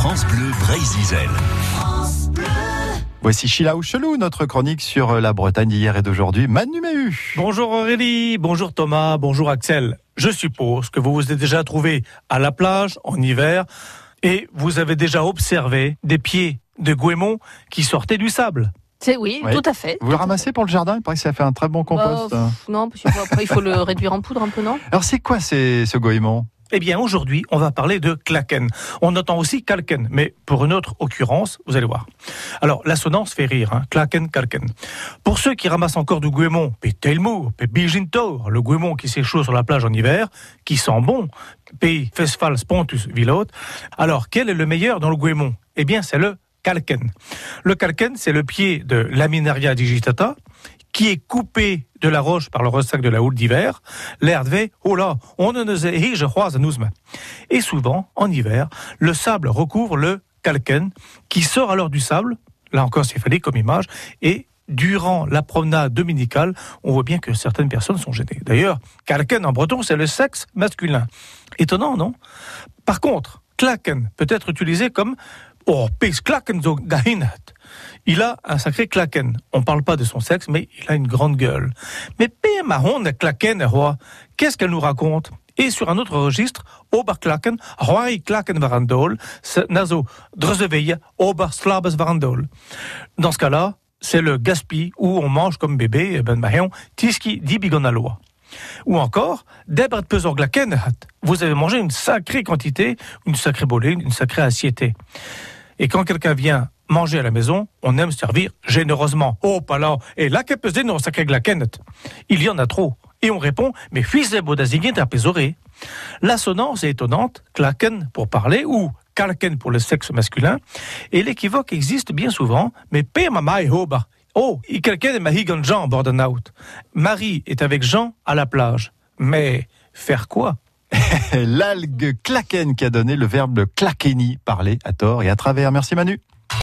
France Bleu Brésil. Voici Sheila Ouchelou, notre chronique sur la Bretagne d'hier et d'aujourd'hui. Manu Méhu. Bonjour Aurélie, bonjour Thomas, bonjour Axel. Je suppose que vous vous êtes déjà trouvé à la plage en hiver et vous avez déjà observé des pieds de goémon qui sortaient du sable. C'est oui, Oui. tout à fait. Vous le ramassez pour le jardin Il paraît que ça fait un très bon compost. Bah, pff, non, parce qu'après, il faut le réduire en poudre un peu, non? Alors c'est quoi ces, ce goémon Eh bien, aujourd'hui, on va parler de klaken. On entend aussi kalken, mais pour une autre occurrence, vous allez voir. Alors, l'assonance fait rire, hein, klaken, kalken. Pour ceux qui ramassent encore du goémon, pe telmour, pe bijintor, le goémon qui s'échoue sur la plage en hiver, qui sent bon, pe fesfal spontus vilot, alors quel est le meilleur dans le goémon Eh bien, c'est le kalken. Le kalken, c'est le pied de Laminaria digitata, qui est coupé de la roche par le ressac de la houle d'hiver, de oh là, on ne nous je crois à nous Et souvent, en hiver, le sable recouvre le kalken, qui sort alors du sable, là encore céphalique comme image, et durant la promenade dominicale, on voit bien que certaines personnes sont gênées. D'ailleurs, kalken en breton, c'est le sexe masculin. Étonnant, non? Par contre, klaken peut être utilisé comme Oh, pis klaken zo gahinet. Il a un sacré klaken. On parle pas de son sexe, mais il a une grande gueule. Mais. Mahon de klaken, roi, qu'est-ce qu'elle nous raconte? Et sur un autre registre, Oberklaken, roi klaken varandol, nazo drzeveille, Oberslabes varandol. Dans ce cas-là, c'est le gaspi où on mange comme bébé, ben Mahon, tiski di bigonaloa. Ou encore, Debret pesor glaken hat. Vous avez mangé une sacrée quantité, une sacrée bolée, une sacrée assiété. Et quand quelqu'un vient manger à la maison, on aime servir généreusement. Oh, pas là. Et là, qu'est pesé non sacré glakenet. Il y en a trop. Et on répond, mais fils de bodazigin pesoré. L'assonance est étonnante, klaken pour parler, ou kalken pour le sexe masculin. Et l'équivoque existe bien souvent, mais pe mamai hoba. Oh, i quelqu'un de mahigan Jean out. Marie est avec Jean à la plage. Mais faire quoi? L'algue klaken qui a donné le verbe klakeni, parler à tort et à travers. Merci Manu.